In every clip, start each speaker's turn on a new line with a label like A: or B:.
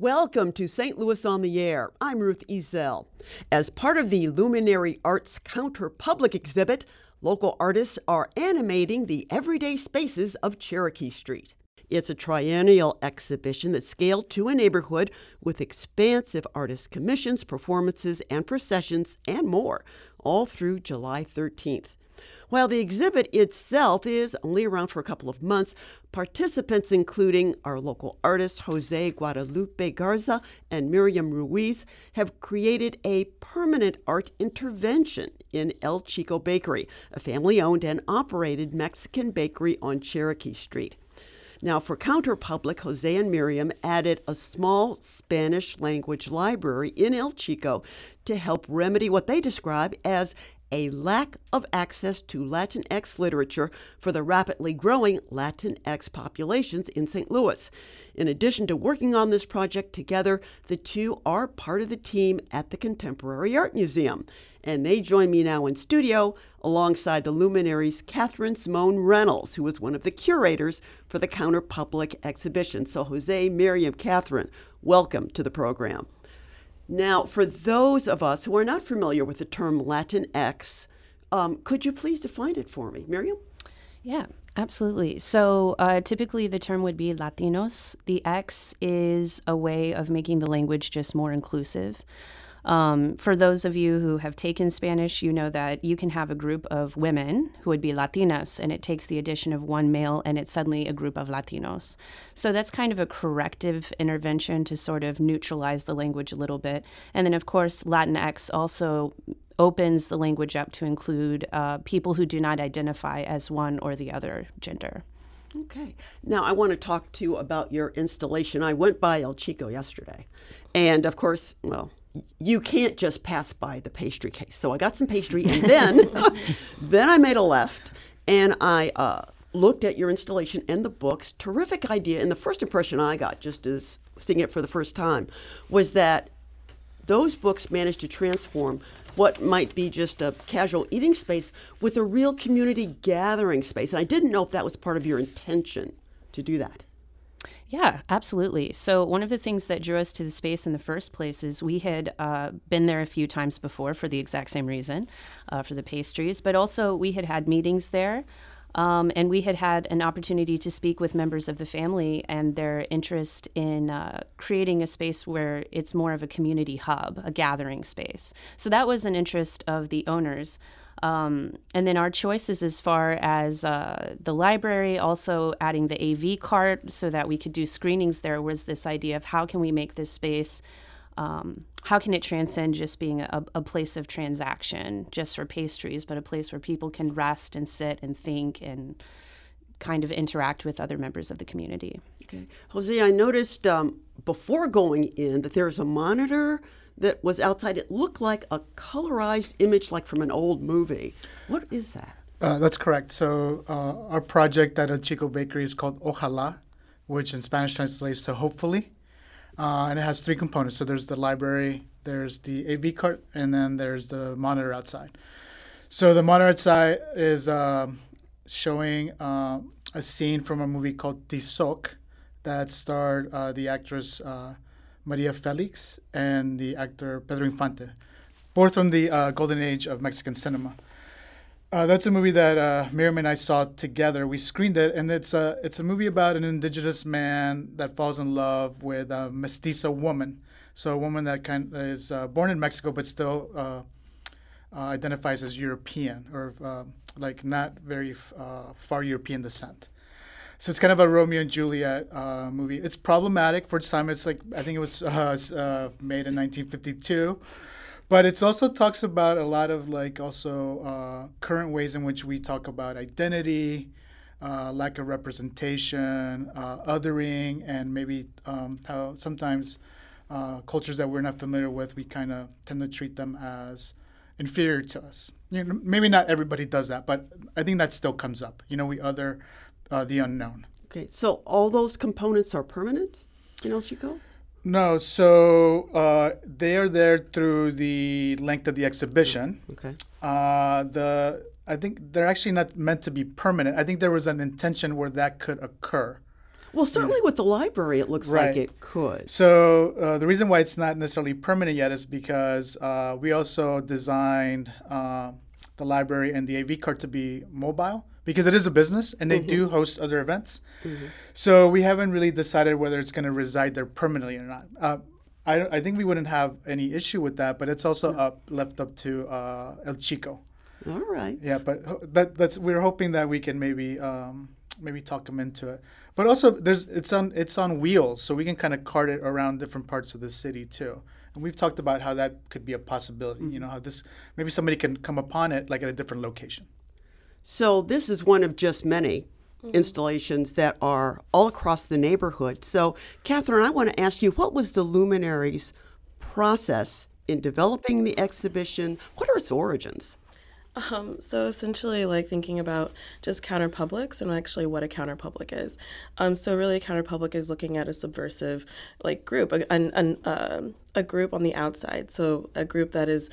A: Welcome to St. Louis on the Air. I'm Ruth Ezel. As part of the Luminary Arts Counterpublic exhibit, local artists are animating the everyday spaces of Cherokee Street. It's a triennial exhibition that's scaled to a neighborhood with expansive artist commissions, performances, and processions, and more, all through July 13th. While the exhibit itself is only around for a couple of months, participants, including our local artists Jose Guadalupe Garza and Miriam Ruiz, have created a permanent art intervention in El Chico Bakery, a family owned and operated Mexican bakery on Cherokee Street. Now, for Counterpublic, Jose and Miriam added a small Spanish language library in El Chico to help remedy what they describe as a lack of access to Latinx literature for the rapidly growing Latinx populations in St. Louis. In addition to working on this project together, the two are part of the team at the Contemporary Art Museum. And they join me now in studio alongside the luminaries Catherine Simone Reynolds, who was one of the curators for the Counterpublic exhibition. So, Jose, Miriam, Catherine, welcome to the program. Now, for those of us who are not familiar with the term Latinx, um, could you please define it for me, Miriam?
B: Yeah, absolutely. So uh, typically the term would be Latinos. The X is a way of making the language just more inclusive. Um, for those of you who have taken Spanish, you know that you can have a group of women who would be Latinas, and it takes the addition of one male, and it's suddenly a group of Latinos. So that's kind of a corrective intervention to sort of neutralize the language a little bit. And then, of course, Latinx also opens the language up to include uh, people who do not identify as one or the other gender.
A: Okay. Now I want to talk to you about your installation. I went by El Chico yesterday. And of course, well, you can't just pass by the pastry case. So I got some pastry, and then then I made a left, and I uh, looked at your installation and the books. Terrific idea. And the first impression I got, just as seeing it for the first time, was that those books managed to transform what might be just a casual eating space with a real community gathering space. And I didn't know if that was part of your intention to do that.
B: Yeah, absolutely. So, one of the things that drew us to the space in the first place is we had uh, been there a few times before for the exact same reason, uh, for the pastries, but also we had had meetings there. Um, and we had had an opportunity to speak with members of the family and their interest in uh, creating a space where it's more of a community hub, a gathering space. So that was an interest of the owners. Um, and then our choices as far as uh, the library, also adding the AV cart so that we could do screenings there, was this idea of how can we make this space, um, how can it transcend just being a, a, place of transaction just for pastries, but a place where people can rest and sit and think and kind of interact with other members of the community.
A: Okay. Jose, I noticed um, before going in that there's a monitor that was outside. It looked like a colorized image, like from an old movie. What is that?
C: Uh, that's correct. So uh, our project at El Chico Bakery is called Ojalá, which in Spanish translates to hopefully. Uh, and it has three components. So there's the library, there's the AV cart, and then there's the monitor outside. So the monitor outside is um, showing uh, a scene from a movie called Tizoc that starred uh, the actress uh, Maria Felix and the actor Pedro Infante, both from the uh, golden age of Mexican cinema. Uh, that's a movie that uh, Miriam and I saw together. We screened it, and it's a it's a movie about an indigenous man that falls in love with a mestiza woman. So a woman that kind of is uh, born in Mexico but still uh, uh, identifies as European or uh, like not very far European descent. So it's kind of a Romeo and Juliet uh, movie. It's problematic for its time. It's like I think it was uh, uh, made in 1952, but it also talks about a lot of like also uh, current ways in which we talk about identity, uh, lack of representation, othering, and maybe um, how sometimes cultures that we're not familiar with we kind of tend to treat them as inferior to us. You know, maybe not everybody does that, but I think that still comes up. You know, we other uh, the unknown.
A: Okay, so all those components are permanent in El Chico?
C: No, so uh, they are there through the length of the exhibition.
A: Okay.
C: Uh, the I think they're actually not meant to be permanent. I think there was an intention where that could occur.
A: Well, certainly with the library, it looks
C: Right.
A: like it could.
C: So uh, the reason why it's not necessarily permanent yet is because uh, we also designed uh, the library and the AV cart to be mobile because it is a business and they do host other events. So we haven't really decided whether it's going to reside there permanently or not. Uh, I, I think we wouldn't have any issue with that, but it's also up left up to uh, El Chico.
A: All right.
C: Yeah, but that that's we're hoping that we can maybe um, maybe talk them into it. But also, there's it's on it's on wheels, so we can kind of cart it around different parts of the city too. And we've talked about how that could be a possibility. You know, how this maybe somebody can come upon it like at a different location.
A: So this is one of just many installations that are all across the neighborhood. So, Catherine, I want to ask you, what was the Luminaries process in developing the exhibition? What are its origins?
D: Um, so essentially, like thinking about just counterpublics and actually what a counterpublic is. Um, so really, a counterpublic is looking at a subversive like group, an, an, um a group on the outside. So a group that is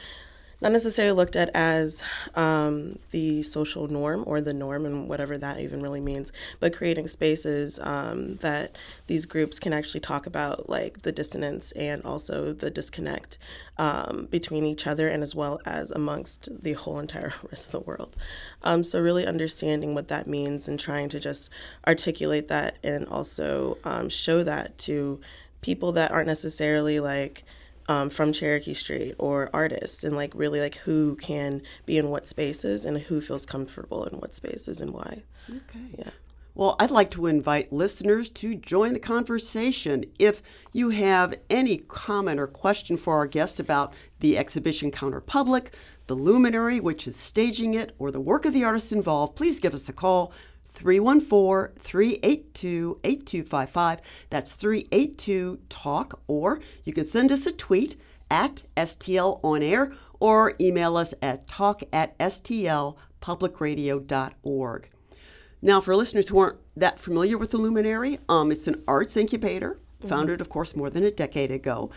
D: not necessarily looked at as um, the social norm or the norm and whatever that even really means, but creating spaces um, that these groups can actually talk about like the dissonance and also the disconnect um, between each other and as well as amongst the whole entire rest of the world. Um, so really understanding what that means and trying to just articulate that and also um, show that to people that aren't necessarily like um, from Cherokee Street or artists and like really like who can be in what spaces and who feels comfortable in what spaces and why.
A: Okay.
D: Yeah.
A: Well, I'd like to invite listeners to join the conversation. If you have any comment or question for our guest about the exhibition Counterpublic, the luminary which is staging it, or the work of the artists involved, please give us a call. 314 382 8255. That's 382 TALK. Or you can send us a tweet at STL On Air or email us at talk at stlpublicradio.org. Now, for listeners who aren't that familiar with the Luminary, um, it's an arts incubator, founded, of course, more than a decade ago.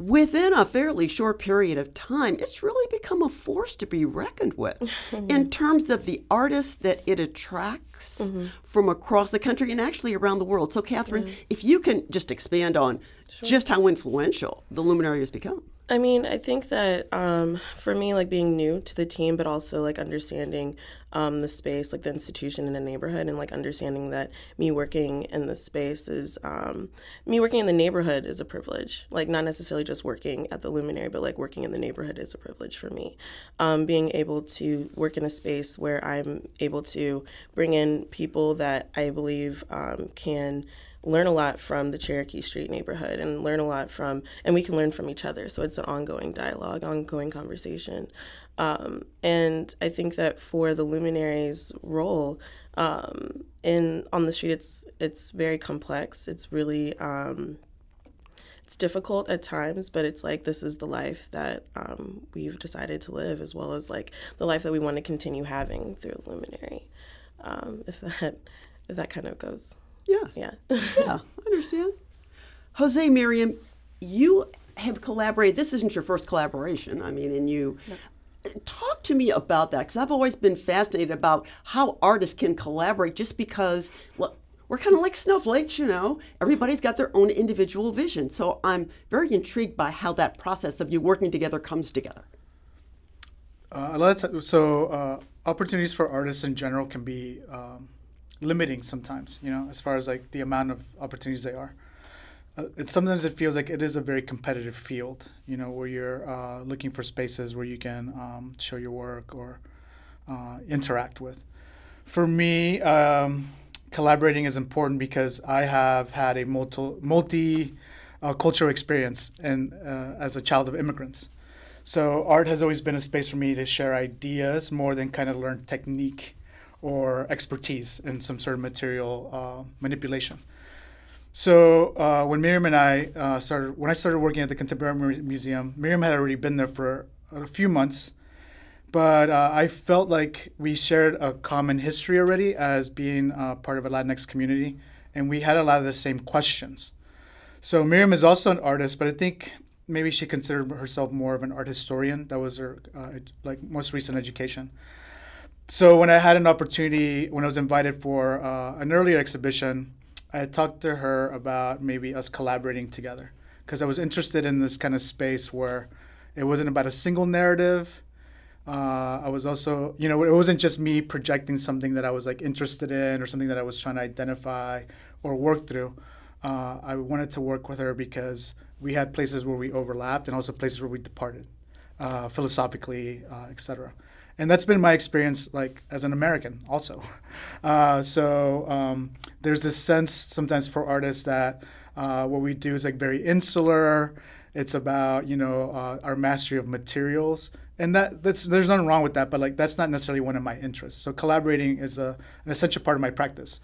A: Within a fairly short period of time, it's really become a force to be reckoned with in terms of the artists that it attracts from across the country and actually around the world. So, Catherine, if you can just expand on just how influential the Luminary has become.
D: I mean, I think that um, for me, like being new to the team, but also like understanding um, the space, like the institution in the neighborhood, and like understanding that me working in the space is um, me working in the neighborhood is a privilege. Like not necessarily just working at the Luminary, but like working in the neighborhood is a privilege for me. Um, being able to work in a space where I'm able to bring in people that I believe um, can learn a lot from the Cherokee Street neighborhood and learn a lot from, and we can learn from each other. So it's an ongoing dialogue, ongoing conversation. Um, and I think that for the luminaries' role um, in on the street, it's it's very complex. It's really um, it's difficult at times, but it's like this is the life that um, we've decided to live, as well as like the life that we want to continue having through luminary. Um, if that if that kind of goes,
A: Yeah.
D: yeah.
A: yeah, I understand. Jose Miriam, you have collaborated. This isn't your first collaboration. I mean, and you talk to me about that because I've always been fascinated about how artists can collaborate just because, well, we're kind of like snowflakes, you know. Everybody's got their own individual vision. So I'm very intrigued by how that process of you working together comes together.
C: Uh, a lot of times, so uh, opportunities for artists in general can be um, limiting sometimes. You know, as far as like the amount of opportunities they are. Uh, it sometimes it feels like it is a very competitive field. You know, where you're uh, looking for spaces where you can um, show your work or uh, interact with. For me, um, collaborating is important because I have had a multi multi uh, cultural experience and uh, as a child of immigrants. So art has always been a space for me to share ideas more than kind of learn technique or expertise in some sort of material uh, manipulation. So uh, when Miriam and I uh, started, when I started working at the Contemporary Museum, Miriam had already been there for a few months, but uh, I felt like we shared a common history already as being uh, part of a Latinx community, and we had a lot of the same questions. So Miriam is also an artist, but I think maybe she considered herself more of an art historian. That was her uh, like most recent education. So when I had an opportunity, when I was invited for uh, an earlier exhibition I talked to her about maybe us collaborating together because I was interested in this kind of space where it wasn't about a single narrative. Uh, I was also, you know, it wasn't just me projecting something that I was like interested in or something that I was trying to identify or work through. Uh, I wanted to work with her because we had places where we overlapped and also places where we departed, uh, philosophically, uh, etc. And that's been my experience, like as an American, also. Uh, so um, there's this sense sometimes for artists that uh, what we do is like very insular. It's about you know uh, our mastery of materials, and that that's there's nothing wrong with that. But like that's not necessarily one of my interests. So collaborating is a, an essential part of my practice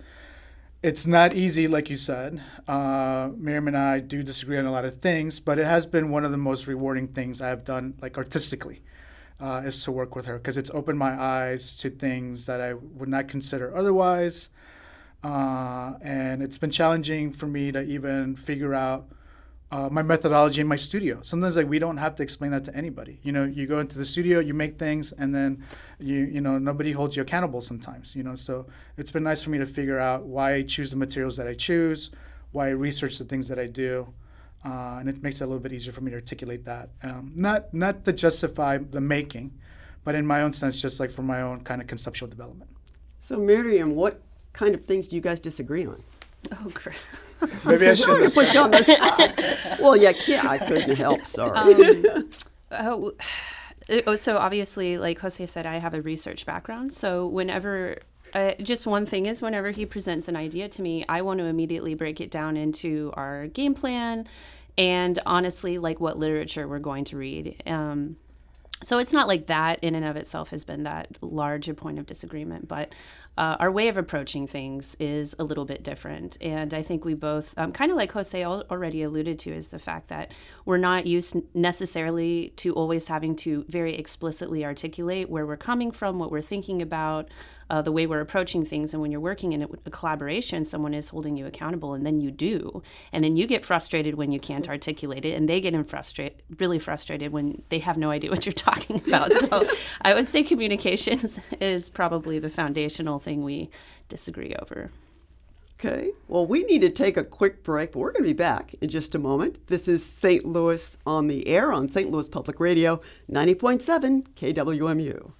C: it's not easy, like you said. Uh, Miriam and I do disagree on a lot of things, but it has been one of the most rewarding things I have done, like artistically, uh, is to work with her because it's opened my eyes to things that I would not consider otherwise. Uh, and it's been challenging for me to even figure out uh, my methodology in my studio. Sometimes like we don't have to explain that to anybody. You know, you go into the studio, you make things, and then you you know nobody holds you accountable. Sometimes you know, so it's been nice for me to figure out why I choose the materials that I choose, why I research the things that I do, uh, and it makes it a little bit easier for me to articulate that. Um, not not to justify the making, but in my own sense, just like for my own kind of conceptual development.
A: So Miriam, what kind of things do you guys disagree on?
B: Oh, crap.
C: Maybe I should
A: put you on the spot. well, yeah, yeah, I couldn't help. Sorry.
B: Um, oh, oh, so obviously, like Jose said, I have a research background. So whenever uh, just one thing is whenever he presents an idea to me, I want to immediately break it down into our game plan and honestly, like what literature we're going to read. Um, so it's not like that in and of itself has been that large a point of disagreement, but uh, our way of approaching things is a little bit different. And I think we both, um, kind of like Jose already alluded to, is the fact that we're not used necessarily to always having to very explicitly articulate where we're coming from, what we're thinking about, uh, the way we're approaching things. And when you're working in a, collaboration, someone is holding you accountable, and then you do. And then you get frustrated when you can't articulate it, and they get frustrated, really frustrated when they have no idea what you're talking about. So I would say communications is probably the foundational thing we disagree over.
A: Okay. Well, we need to take a quick break, but we're going to be back in just a moment. This is St. Louis on the air on St. Louis Public Radio, 90.7 KWMU.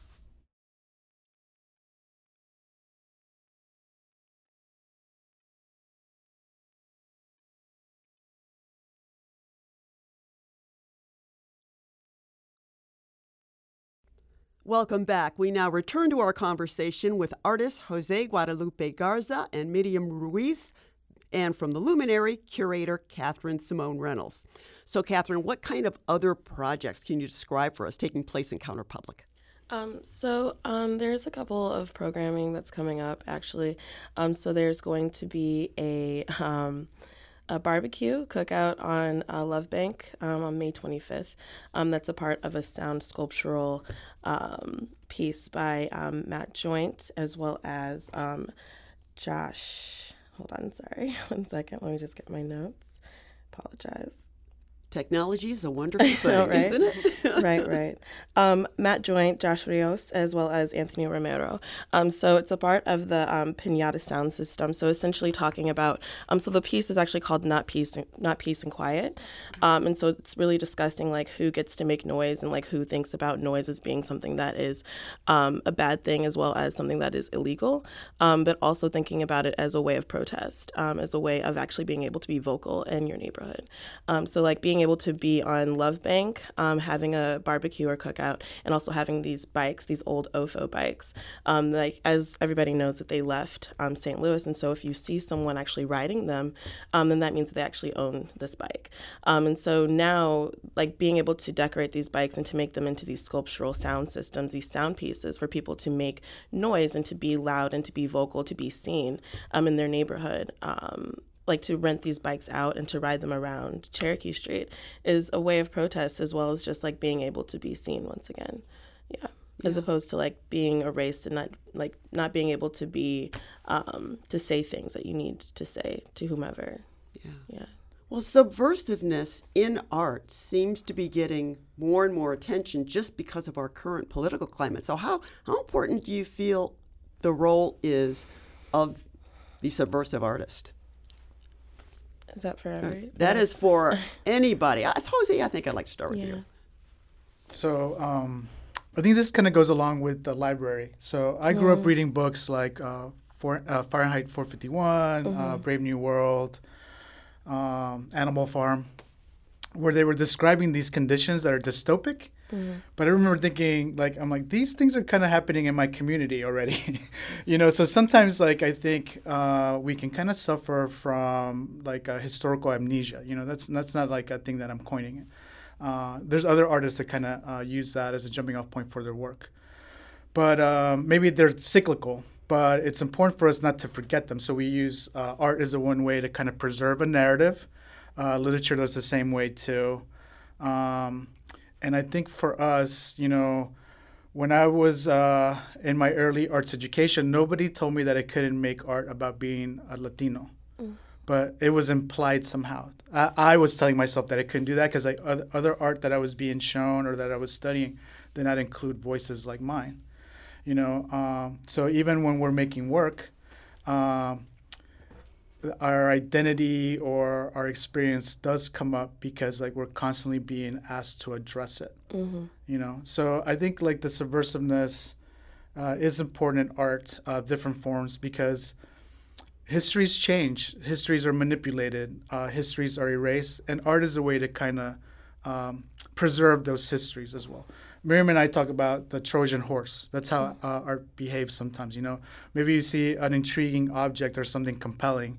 A: Welcome back. We now return to our conversation with artist Jose Guadalupe Garza and Miriam Ruiz, and from the Luminary, curator Catherine Simone Reynolds. So, Catherine, what kind of other projects can you describe for us taking place in Counterpublic?
D: Um, so um, there's a couple of programming that's coming up actually. Um, so there's going to be a um, a barbecue cookout on uh, Love Bank um, on May 25th. Um, that's a part of a sound sculptural um, piece by um, Matt Joynt as well as um, Josh. Hold on, sorry, one second. Let me just get my notes. Apologize.
A: Technology is a wonderful thing, know,
D: right?
A: isn't it?
D: right, right. Um, Matt Joynt, Josh Rios, as well as Anthony Romero. Um, so it's a part of the um, Pinata sound system. So essentially talking about, um, so the piece is actually called Not Peace, Not Peace and Quiet. Um, and so it's really discussing like who gets to make noise and like who thinks about noise as being something that is um, a bad thing as well as something that is illegal, um, but also thinking about it as a way of protest, um, as a way of actually being able to be vocal in your neighborhood. Um, so like being able to be on Love Bank, um, having a barbecue or cookout, and also having these bikes, these old OFO bikes. Um, like as everybody knows that they left um, St. Louis, and so if you see someone actually riding them, um, then that means they actually own this bike. Um, and so now, like being able to decorate these bikes and to make them into these sculptural sound systems, these sound pieces for people to make noise and to be loud and to be vocal, to be seen um, in their neighborhood like to rent these bikes out and to ride them around Cherokee Street is a way of protest as well as just like being able to be seen once again. Yeah. yeah. As opposed to like being erased and not like not being able to be um, to say things that you need to say to whomever.
A: Yeah.
D: Yeah.
A: Well, subversiveness in art seems to be getting more and more attention just because of our current political climate. So, how, how important do you feel the role is of the subversive artist?
D: Is that for every?
A: That is
D: yes.
A: for anybody. I, Jose, I think I'd like to start with
D: Yeah.
A: you.
C: So um, I think this kind of goes along with the library. So I grew up reading books like uh, for, uh, Fahrenheit 451, uh, Brave New World, um, Animal Farm, where they were describing these conditions that are dystopic. But I remember thinking, like, I'm like, these things are kind of happening in my community already, you know. So sometimes, like, I think uh, we can kind of suffer from like a historical amnesia. You know, that's that's not like a thing that I'm coining. Uh, there's other artists that kind of uh, use that as a jumping off point for their work. But um, maybe they're cyclical, but it's important for us not to forget them. So we use uh, art as a one way to kind of preserve a narrative. Uh, literature does the same way too. Um, and I think for us, you know, when I was uh, in my early arts education, nobody told me that I couldn't make art about being a Latino but it was implied somehow. I, I was telling myself that I couldn't do that because like other, other art that I was being shown or that I was studying did not include voices like mine. You know, um, so even when we're making work, um, our identity or our experience does come up because like we're constantly being asked to address it. You know, so I think like the subversiveness uh, is important in art, uh, different forms because histories change, histories are manipulated, uh, histories are erased, and art is a way to kind of um, preserve those histories as well. Miriam and I talk about the Trojan horse. That's how uh, art behaves sometimes. You know, maybe you see an intriguing object or something compelling,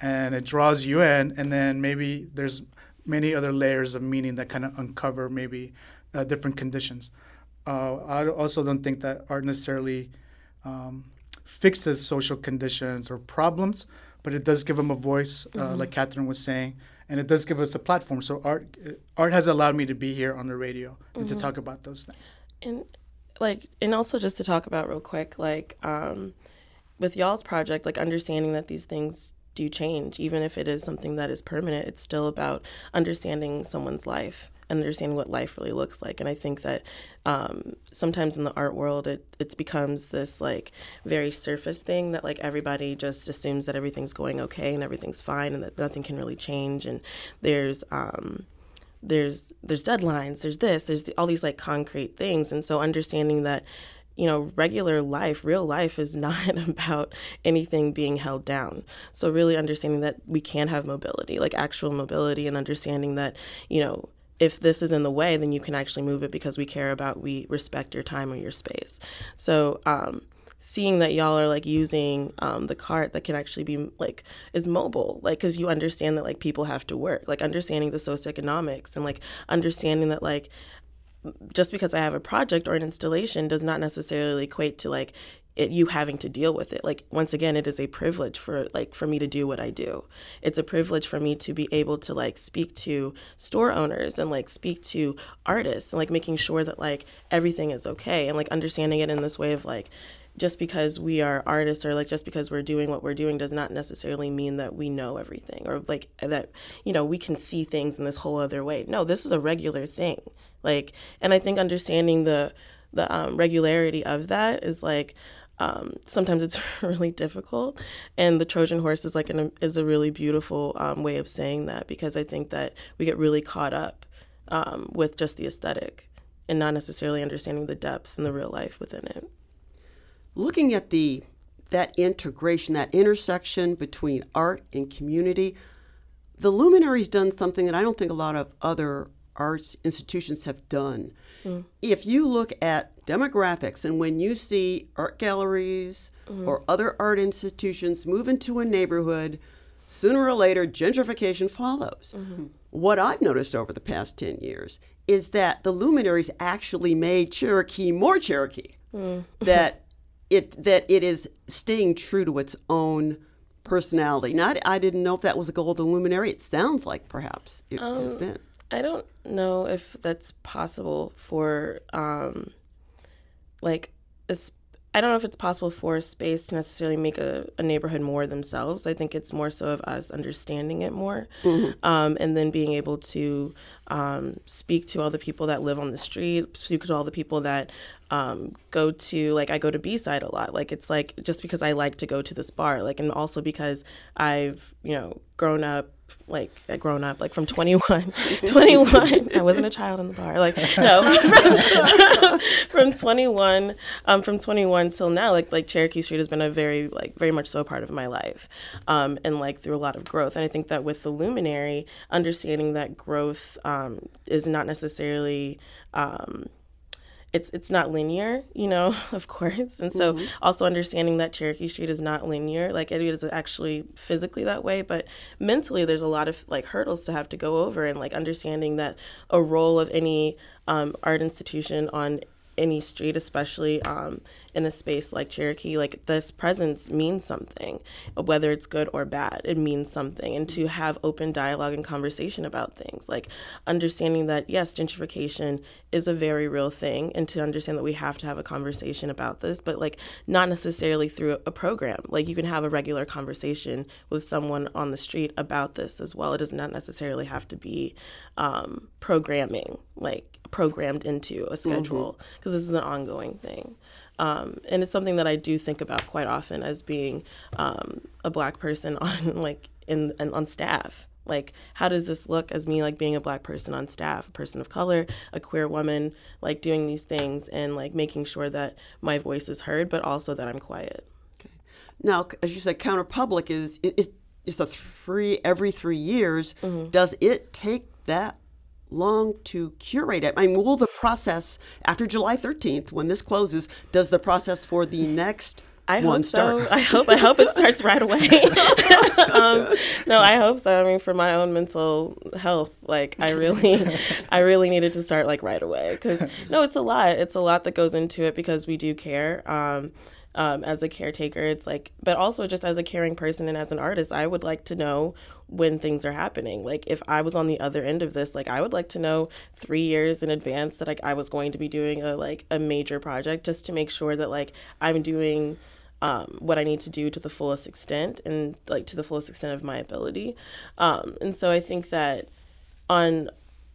C: and it draws you in, and then maybe there's many other layers of meaning that kind of uncover maybe uh, different conditions. Uh, I also don't think that art necessarily um, fixes social conditions or problems, but it does give them a voice, uh, like Catherine was saying, and it does give us a platform. So art, art has allowed me to be here on the radio and to talk about those things.
D: and like and also just to talk about real quick like um with y'all's project like understanding that these things do change even if it is something that is permanent it's still about understanding someone's life understanding what life really looks like. And i think that um, sometimes in the art world it it becomes this like very surface thing that like everybody just assumes that everything's going okay and everything's fine and that nothing can really change. And there's um there's there's deadlines there's this there's the, all these like concrete things. And so understanding that you know regular life real life is not about anything being held down. So really understanding that we can have mobility like actual mobility and understanding that you know if this is in the way then you can actually move it because we care about we respect your time or your space. So um seeing that y'all are like using um, the cart that can actually be like is mobile like because you understand that like people have to work like understanding the socioeconomics and like understanding that like just because i have a project or an installation does not necessarily equate to like it, you having to deal with it. Like once again it is a privilege for like for me to do what i do. It's a privilege for me to be able to like speak to store owners and like speak to artists and like making sure that like everything is okay and like understanding it in this way of like just because we are artists or like just because we're doing what we're doing does not necessarily mean that we know everything or like that you know we can see things in this whole other way. No this is a regular thing. Like and i think understanding the the um, regularity of that is like um, sometimes it's really difficult. And the trojan horse is like an is a really beautiful um, way of saying that because i think that we get really caught up um, with just the aesthetic and not necessarily understanding the depth and the real life within it.
A: Looking at the that integration, that intersection between art and community, the Luminary's done something that I don't think a lot of other arts institutions have done. If you look at demographics and when you see art galleries mm-hmm. or other art institutions move into a neighborhood, sooner or later gentrification follows. Mm-hmm. What I've noticed over the past 10 years is that the luminaries actually made Cherokee more Cherokee. Mm. That it that it is staying true to its own personality. Not I didn't know if that was a goal of the luminary. It sounds like perhaps it has um, been.
D: I don't know if that's possible for um like a sp- I don't know if it's possible for a space to necessarily make a, a neighborhood more themselves. I think it's more so of us understanding it more, um, and then being able to um, speak to all the people that live on the street, speak to all the people that um, go to like I go to B side a lot. Like it's like just because I like to go to this bar, like and also because I've you know grown up like grown up like from 21 21 i wasn't a child in the bar like no from, from 21 um, from 21 till now like like cherokee street has been a very like very much so a part of my life um, and like through a lot of growth and i think that with the luminary understanding that growth um, is not necessarily um, it's it's not linear, you know, of course. And so mm-hmm. also understanding that Cherokee Street is not linear, like it is actually physically that way, but mentally there's a lot of like hurdles to have to go over and like understanding that a role of any um, art institution on any street, especially um, in a space like Cherokee, like this presence means something, whether it's good or bad, it means something. And to have open dialogue and conversation about things, like understanding that, yes, gentrification is a very real thing, and to understand that we have to have a conversation about this, but like not necessarily through a program. Like you can have a regular conversation with someone on the street about this as well. It does not necessarily have to be um, programming, like programmed into a schedule, because mm-hmm. this is an ongoing thing. Um, and it's something that I do think about quite often as being um, a black person on like in, in on staff. Like, how does this look as me like being a black person on staff, a person of color, a queer woman, like doing these things and like making sure that my voice is heard, but also that I'm quiet. Okay.
A: Now, as you said, Counterpublic is is is a three every three years. Mm-hmm. Does it take that long to curate it? I mean, will the process after July 13th, when this closes, does the process for the next
D: I
A: one
D: hope
A: start?
D: so. I hope I hope it starts right away. um, no, I hope so. I mean, for my own mental health, like I really, I really needed to start like right away because no, it's a lot. It's a lot that goes into it because we do care. Um, um, as a caretaker. It's like, but also just as a caring person and as an artist, I would like to know when things are happening. Like if I was on the other end of this, like I would like to know three years in advance that like I was going to be doing a like a major project just to make sure that like I'm doing um, what I need to do to the fullest extent and like to the fullest extent of my ability. Um, and so I think that on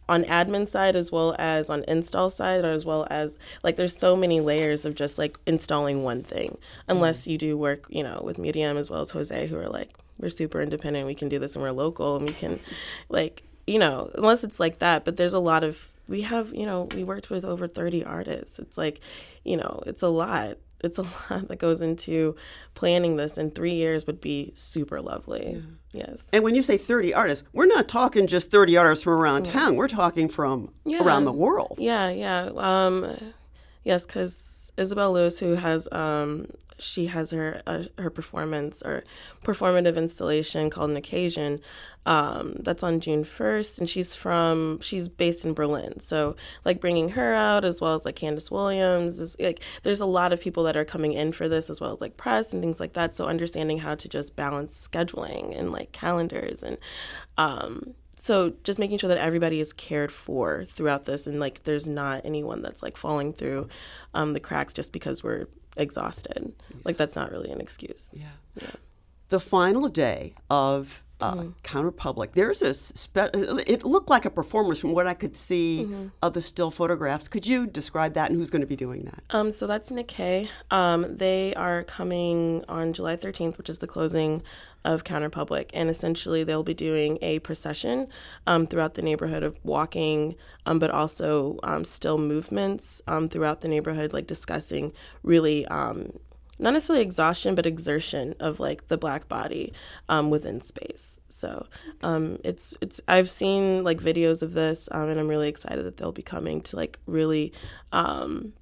D: on admin side as well as on install side or as well as like there's so many layers of just like installing one thing unless mm-hmm. you do work you know with Miriam as well as jose who are like we're super independent we can do this and we're local and we can like you know unless it's like that but there's a lot of we have you know we worked with over 30 artists. It's like you know it's a lot. It's a lot that goes into planning this and three years would be super lovely. Yeah. yes.
A: And when you say 30 artists we're not talking just 30 artists from around yeah. town. We're talking from yeah. around the world.
D: Yeah yeah. Um, yes because isabel lewis who has um, she has her uh, her performance or performative installation called an occasion um, that's on june 1st and she's from she's based in berlin. So like bringing her out as well as like candace williams is like there's a lot of people that are coming in for this as well as like press and things like that. So understanding how to just balance scheduling and like calendars and um, so just making sure that everybody is cared for throughout this and like there's not anyone that's like falling through um, the cracks just because we're exhausted. Yeah. Like that's not really an excuse.
A: Yeah. yeah. The final day of uh, mm-hmm. Counterpublic, there's a spe- it looked like a performance from what I could see mm-hmm. of the still photographs. Could you describe that and who's going to be doing that?
D: Um, so that's Nikkei. Um, they are coming on July 13th, which is the closing of Counterpublic, and essentially they'll be doing a procession um, throughout the neighborhood of walking, um, but also um, still movements um, throughout the neighborhood, like discussing really um, not necessarily exhaustion, but exertion of like the black body um, within space. So um, it's it's I've seen like videos of this, um, and I'm really excited that they'll be coming to like really um,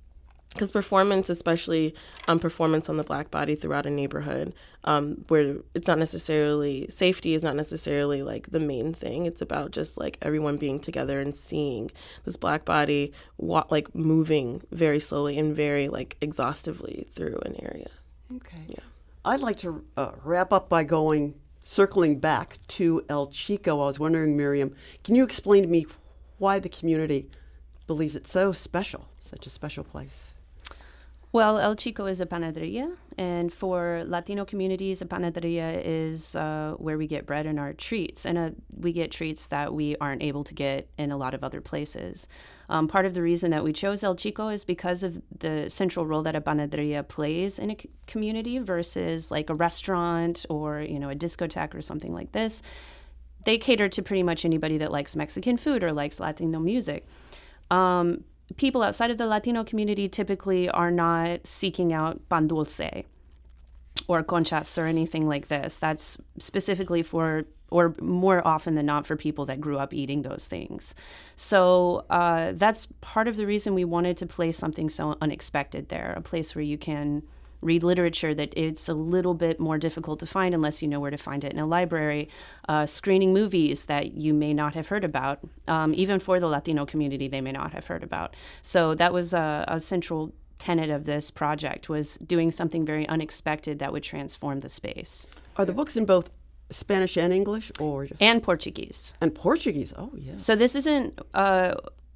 D: because performance, especially um, performance on the black body throughout a neighborhood, um, where it's not necessarily safety is not necessarily like the main thing. It's about just like everyone being together and seeing this black body walk, like moving very slowly and very like exhaustively through an area.
A: Okay. Yeah. I'd like to uh, wrap up by going circling back to El Chico. I was wondering, Miriam, can you explain to me why the community believes it's so special, such a special place?
B: Well, El Chico is a panaderia, and for Latino communities, a panaderia is uh, where we get bread and our treats, and uh, we get treats that we aren't able to get in a lot of other places. Um, part of the reason that we chose El Chico is because of the central role that a panaderia plays in a c- community versus like a restaurant or you know a discotheque or something like this they cater to pretty much anybody that likes Mexican food or likes Latino music. Um, people outside of the Latino community typically are not seeking out pan dulce or conchas or anything like this. That's specifically for, or more often than not, for people that grew up eating those things. So uh, that's part of the reason we wanted to place something so unexpected there, a place where you can read literature that it's a little bit more difficult to find unless you know where to find it in a library, uh, screening movies that you may not have heard about, um, even for the Latino community, they may not have heard about. So that was a, a central tenet of this project was doing something very unexpected that would transform the space.
A: Are the books in both Spanish and English, or just...
B: and Portuguese?
A: And Portuguese. Oh, yeah.
B: So this isn't. Uh,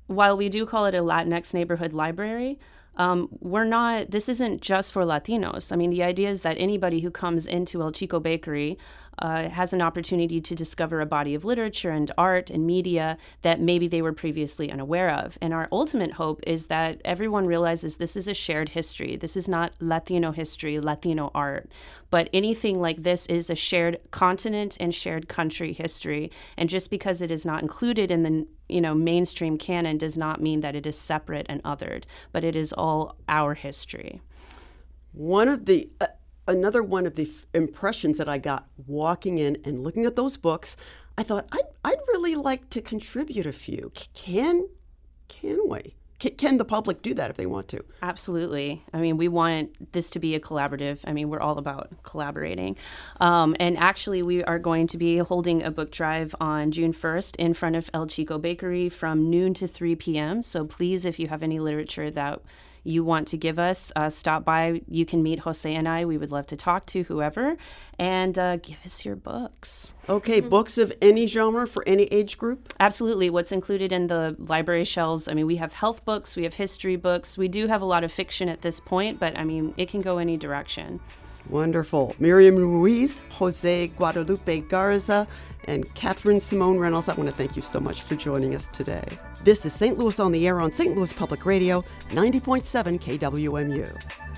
B: while we do call it a Latinx neighborhood library, um, we're not, this isn't just for Latinos. I mean, the idea is that anybody who comes into El Chico Bakery uh, has an opportunity to discover a body of literature and art and media that maybe they were previously unaware of. And our ultimate hope is that everyone realizes this is a shared history. This is not Latino history, Latino art, but anything like this is a shared continent and shared country history. And just because it is not included in the you know mainstream canon does not mean that it is separate and othered, but it is all our history.
A: One of the uh, another one of the f- impressions that I got walking in and looking at those books, I thought I'd, I'd really like to contribute a few. Can can we? can the public do that if they want to?
B: Absolutely. I mean, we want this to be a collaborative. I mean, we're all about collaborating. Um, and actually, we are going to be holding a book drive on June 1st in front of El Chico Bakery from noon to 3 p.m. So please, if you have any literature that you want to give us, uh, stop by. You can meet Jose and I. We would love to talk to whoever and uh, give us your books.
A: Okay, mm-hmm. books of any genre for any age group?
B: Absolutely. What's included in the library shelves? I mean, we have health books, we have history books. We do have a lot of fiction at this point, but I mean, it can go any direction.
A: Wonderful. Miriam Ruiz, Jose Guadalupe Garza, and Catherine Simone Reynolds, I want to thank you so much for joining us today. This is St. Louis on the Air on St. Louis Public Radio, 90.7 KWMU.